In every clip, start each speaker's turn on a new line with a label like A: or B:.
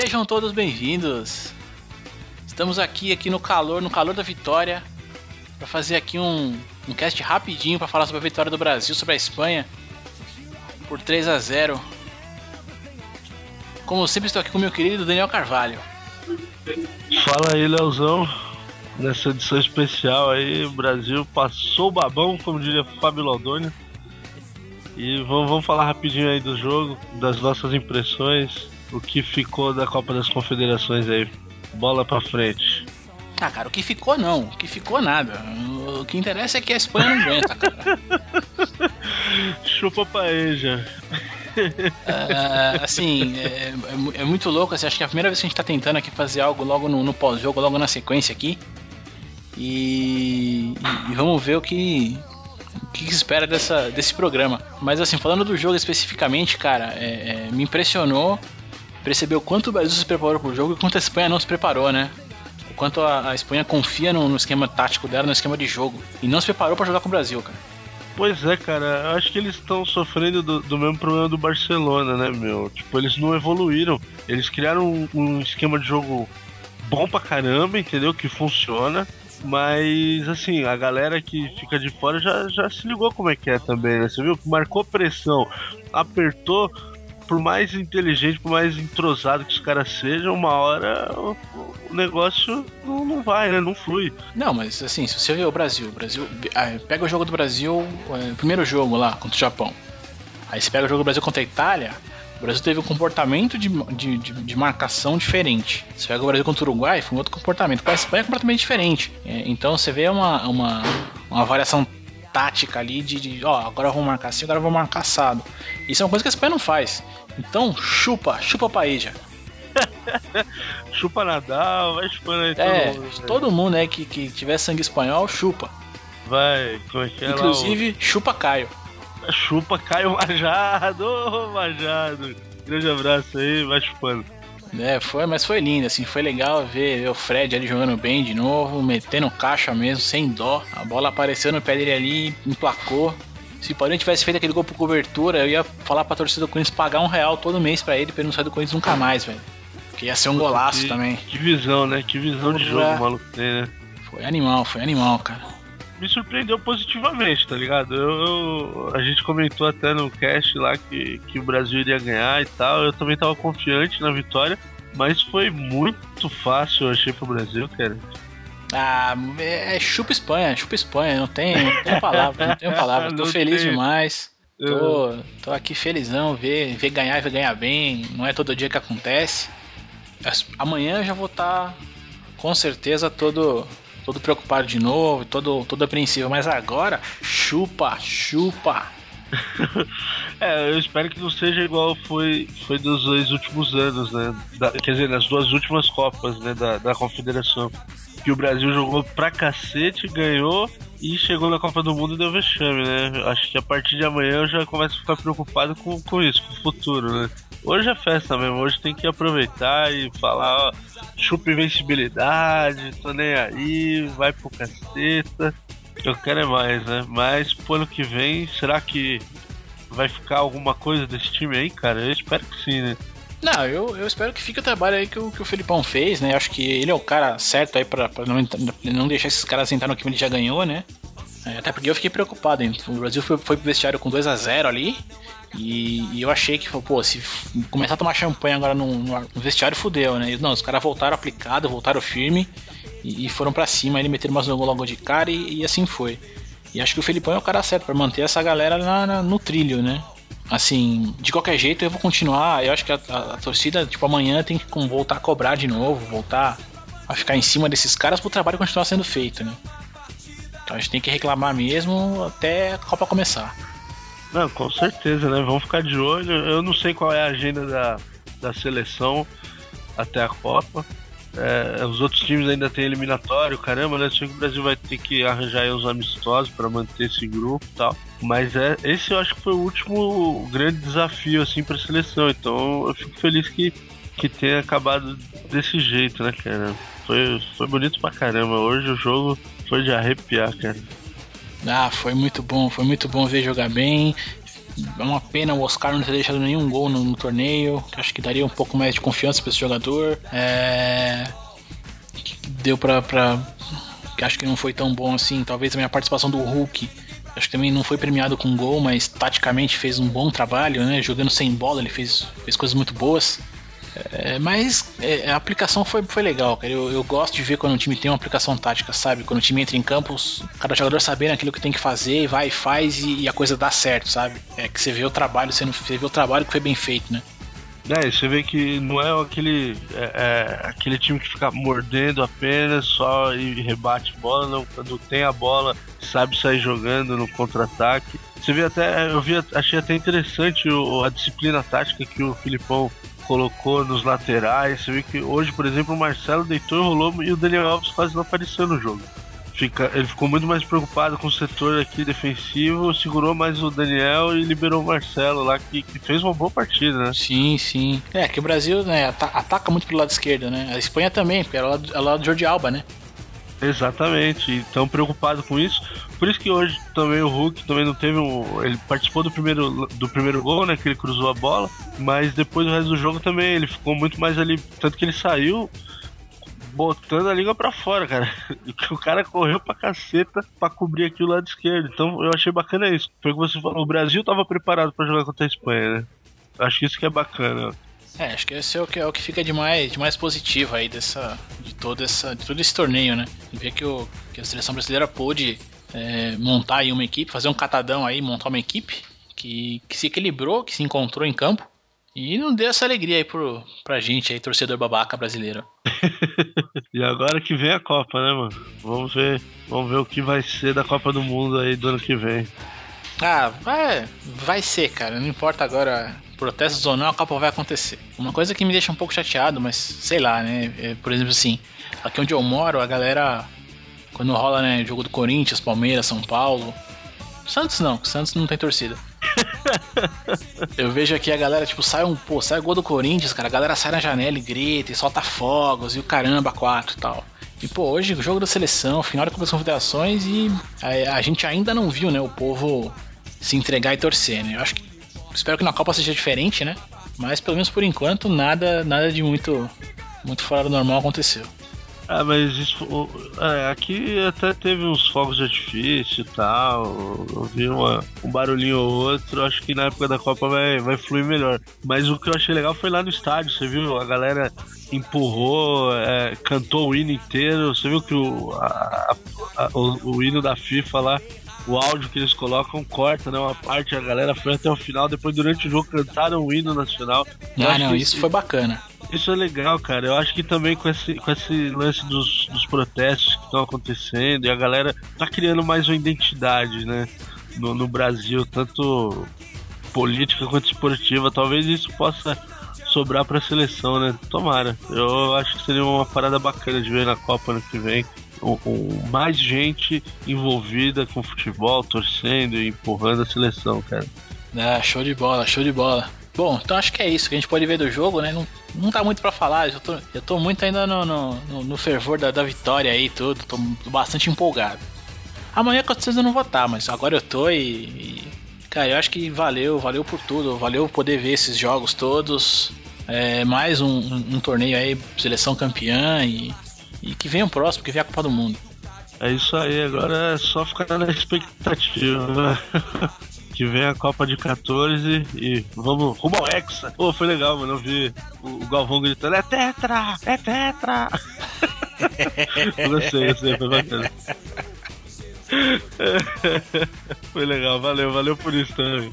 A: Sejam todos bem-vindos. Estamos aqui aqui no calor, no calor da vitória, para fazer aqui um, um cast rapidinho para falar sobre a vitória do Brasil sobre a Espanha por 3 a 0. Como sempre estou aqui com meu querido Daniel Carvalho.
B: Fala aí, Leozão. Nessa edição especial aí, o Brasil passou o babão, como diria Fábio Laudônio. E vamos, vamos falar rapidinho aí do jogo, das nossas impressões, o que ficou da Copa das Confederações aí. Bola pra frente.
A: Ah, cara, o que ficou não, o que ficou nada. O que interessa é que a Espanha não aguenta, cara.
B: Chupa paeja.
A: Uh, assim, é, é, é, muito louco. Assim, acho que é a primeira vez que a gente tá tentando aqui fazer algo logo no, no pós-jogo, logo na sequência aqui. E, e, e, vamos ver o que, o que espera dessa, desse programa. Mas assim, falando do jogo especificamente, cara, é, é, me impressionou perceber o quanto o Brasil se preparou pro jogo e quanto a Espanha não se preparou, né? O quanto a, a Espanha confia no, no, esquema tático dela, no esquema de jogo. E não se preparou para jogar com o Brasil, cara.
B: Pois é, cara, eu acho que eles estão sofrendo do, do, mesmo problema do Barcelona, né, meu? Tipo, eles não evoluíram. Eles criaram um, um esquema de jogo bom pra caramba, entendeu? Que funciona. Mas, assim, a galera que fica de fora já, já se ligou como é que é também, né? Você viu? Marcou pressão, apertou, por mais inteligente, por mais entrosado que os caras sejam, uma hora o, negócio não, não, vai, né? Não flui.
A: Não, mas assim, se você vê o Brasil, o Brasil. Ah, pega o jogo do Brasil, é, o primeiro jogo lá contra o Japão. Aí você pega o jogo do Brasil contra a Itália, o Brasil teve um comportamento de, de, de, de, marcação diferente. Você pega o Brasil contra o Uruguai, foi um outro comportamento. Com a Espanha é completamente diferente. É, então você vê uma, uma, uma variação tática ali de, de ó, agora eu vou marcar assim, agora eu vou marcar assado. Isso é uma coisa que a Espanha não faz. Então chupa, chupa paeja.
B: chupa Nadal, vai chupando aí todo
A: é,
B: mundo. Né?
A: Todo mundo né, que, que tiver sangue espanhol, chupa.
B: Vai, é é
A: Inclusive, o... chupa Caio.
B: Chupa Caio Majado, Majado. Grande abraço aí, vai chupando.
A: É, foi, mas foi lindo, assim, foi legal ver, o Fred ali jogando bem de novo, metendo caixa mesmo, sem dó. A bola apareceu no pé dele ali, emplacou. Se o Paulinho tivesse feito aquele gol por cobertura, eu ia falar pra torcida do Corinthians pagar um real todo mês pra ele, pra ele não sair do Corinthians nunca mais, velho. Que ia ser um golaço
B: que,
A: também.
B: Que visão, né? Que visão de jogo o maluco tem, né?
A: Foi animal, foi animal, cara
B: me surpreendeu positivamente, tá ligado? Eu, eu, a gente comentou até no cast lá que, que o Brasil iria ganhar e tal. Eu também tava confiante na vitória, mas foi muito fácil, eu achei, pro Brasil, cara.
A: Ah, é, é chupa Espanha, chupa Espanha, não tem, não tem palavra, não tenho palavra. Tô feliz tem. demais. Tô, tô aqui felizão, ver, ver ganhar e ver ganhar bem. Não é todo dia que acontece. Amanhã eu já vou estar tá, com certeza todo todo preocupado de novo, todo, todo apreensivo. Mas agora, chupa, chupa.
B: é, eu espero que não seja igual foi, foi dos dois últimos anos, né? Da, quer dizer, nas duas últimas Copas, né? Da, da Confederação. Que o Brasil jogou pra cacete, ganhou e chegou na Copa do Mundo e deu vexame, né? Acho que a partir de amanhã eu já começo a ficar preocupado com, com isso, com o futuro, né? Hoje é festa mesmo, hoje tem que aproveitar e falar, ó, chupa invencibilidade, tô nem aí, vai pro caceta. Eu quero é mais, né? Mas pro ano que vem, será que vai ficar alguma coisa desse time aí, cara? Eu espero que sim, né?
A: Não, eu, eu espero que fique o trabalho aí que o, que o Felipão fez, né? Acho que ele é o cara certo aí pra, pra não, não deixar esses caras entrar no que ele já ganhou, né? É, até porque eu fiquei preocupado, hein? O Brasil foi, foi pro vestiário com 2 a 0 ali. E, e, eu achei que, pô, se começar a tomar champanhe agora no, no vestiário, fudeu, né? Não, os caras voltaram aplicado, voltaram firme e, e foram para cima. Ele meteram mais gol logo de cara e, e, assim foi. E acho que o Felipão é o cara certo para manter essa galera na, na, no trilho, né? Assim, de qualquer jeito eu vou continuar. Eu acho que a, a, a torcida, tipo, amanhã tem que voltar a cobrar de novo, voltar a ficar em cima desses caras pro trabalho continuar sendo feito, né? Então a gente tem que reclamar mesmo até a Copa começar.
B: Não, com certeza, né? Vamos ficar de olho. Eu não sei qual é a agenda da, da seleção até a Copa. É, os outros times ainda têm eliminatório, caramba, né? Sei que o Brasil vai ter que arranjar uns amistosos para manter esse grupo e tal. Mas é, esse eu acho que foi o último grande desafio assim para a seleção. Então eu fico feliz que, que tenha acabado desse jeito, né, cara? Foi, foi bonito pra caramba. Hoje o jogo foi de arrepiar, cara.
A: Ah, foi muito bom, foi muito bom ver jogar bem. É uma pena o Oscar não ter deixado nenhum gol no, no torneio. Acho que daria um pouco mais de confiança para esse jogador. É... Deu pra, pra. Acho que não foi tão bom assim. Talvez a participação do Hulk. Acho que também não foi premiado com gol, mas taticamente fez um bom trabalho, né? Jogando sem bola, ele fez, fez coisas muito boas. É, mas é, a aplicação foi, foi legal, cara. Eu, eu, gosto de ver quando um time tem uma aplicação tática, sabe? Quando o time entra em campos, cada jogador sabendo aquilo que tem que fazer, vai e faz e, a coisa dá certo, sabe? É que você vê o trabalho sendo, você vê o trabalho que foi bem feito, né?
B: É, você vê que não é aquele, é, é, aquele time que fica mordendo apenas só e rebate bola, não. Quando tem a bola, sabe sair jogando no contra-ataque. Você vê até, eu vi, achei até interessante o, a disciplina tática que o Filipão colocou nos laterais. Você vê que hoje, por exemplo, o Marcelo deitou e rolou e o Daniel Alves quase não apareceu no jogo. Fica, ele ficou muito mais preocupado com o setor aqui defensivo, segurou mais o Daniel e liberou o Marcelo lá, que, que fez uma boa partida, né?
A: Sim, sim. É, que o Brasil né, ataca muito pelo lado esquerdo, né? A Espanha também, porque lado, é lado do Jordi Alba, né?
B: Exatamente, então preocupado com isso. Por isso que hoje também o Hulk também não teve um. Ele participou do primeiro, do primeiro gol, né? Que ele cruzou a bola, mas depois do resto do jogo também ele ficou muito mais ali. Tanto que ele saiu botando a língua para fora, cara. O cara correu pra caceta pra cobrir aqui o lado esquerdo. Então eu achei bacana isso. Foi o que você falou, o Brasil tava preparado para jogar contra a Espanha, né? Acho que isso que é bacana.
A: É, acho que esse é o que, é o que fica de mais, de mais positivo aí dessa, de, todo essa, de todo esse torneio, né? Ver que, o, que a seleção brasileira pôde é, montar aí uma equipe, fazer um catadão aí, montar uma equipe que, que se equilibrou, que se encontrou em campo e não deu essa alegria aí pro, pra gente aí, torcedor babaca brasileiro.
B: e agora que vem a Copa, né, mano? Vamos ver, vamos ver o que vai ser da Copa do Mundo aí do ano que vem.
A: Ah, vai, vai ser, cara. Não importa agora protestos ou não, a Copa vai acontecer. Uma coisa que me deixa um pouco chateado, mas sei lá, né? É, por exemplo, assim, aqui onde eu moro, a galera, quando rola, né, jogo do Corinthians, Palmeiras, São Paulo. Santos não, Santos não tem torcida. eu vejo aqui a galera, tipo, sai um, pô, sai gol do Corinthians, cara, a galera sai na janela e grita e solta fogos e o caramba, quatro e tal. E, pô, hoje o jogo da seleção, final da Copa das Confederações e a, a, gente ainda não viu, né, o povo se entregar e torcer, né? Eu acho que Espero que na Copa seja diferente, né? Mas pelo menos por enquanto nada, nada de muito, muito fora do normal aconteceu.
B: Ah, mas isso, é, aqui até teve uns fogos de artifício e tal. Eu vi uma, um barulhinho ou outro. Acho que na época da Copa vai, vai fluir melhor. Mas o que eu achei legal foi lá no estádio. Você viu? A galera empurrou, é, cantou o hino inteiro. Você viu que o, a, a, o, o hino da FIFA lá o áudio que eles colocam corta, né? Uma parte, a galera foi até o final, depois durante o jogo cantaram o hino nacional.
A: ah, não, isso foi bacana.
B: Isso é legal, cara. Eu acho que também com esse, com esse lance dos, dos protestos que estão acontecendo e a galera tá criando mais uma identidade, né? No, no Brasil, tanto política quanto esportiva. Talvez isso possa sobrar para a seleção, né? Tomara. Eu acho que seria uma parada bacana de ver na Copa ano que vem com mais gente envolvida com futebol, torcendo e empurrando a seleção, cara.
A: É, show de bola, show de bola. Bom, então acho que é isso que a gente pode ver do jogo, né? Não, não tá muito para falar, eu tô, eu tô muito ainda no, no, no fervor da, da vitória aí tudo, tô bastante empolgado. Amanhã com certeza eu não vou estar, mas agora eu tô e, e, Cara, eu acho que valeu, valeu por tudo, valeu poder ver esses jogos todos. É, mais um, um, um torneio aí, seleção campeã e e que venha o próximo, que venha a Copa do Mundo.
B: É isso aí, agora é só ficar na expectativa. que vem a Copa de 14 e vamos rumo ao Hexa. Pô, foi legal, mano. Eu vi o Galvão gritando: é Tetra! É Tetra! gostei, eu sei, foi bacana. foi legal, valeu, valeu por isso também.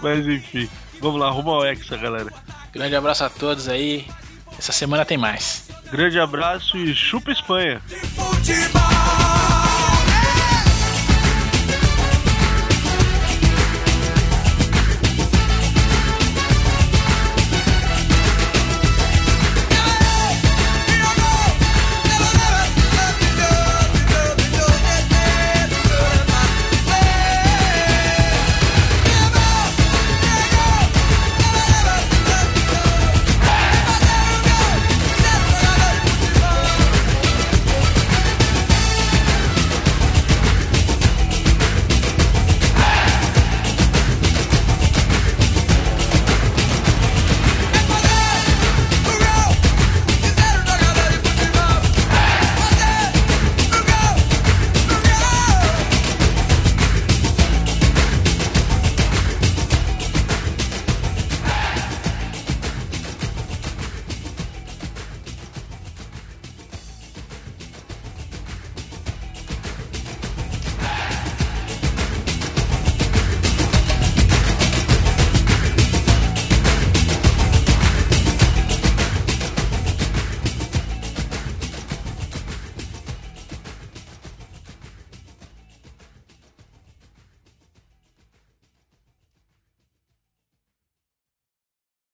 B: Mas enfim, vamos lá, rumo ao Hexa, galera.
A: Grande abraço a todos aí. Essa semana tem mais.
B: Grande abraço e chupa Espanha.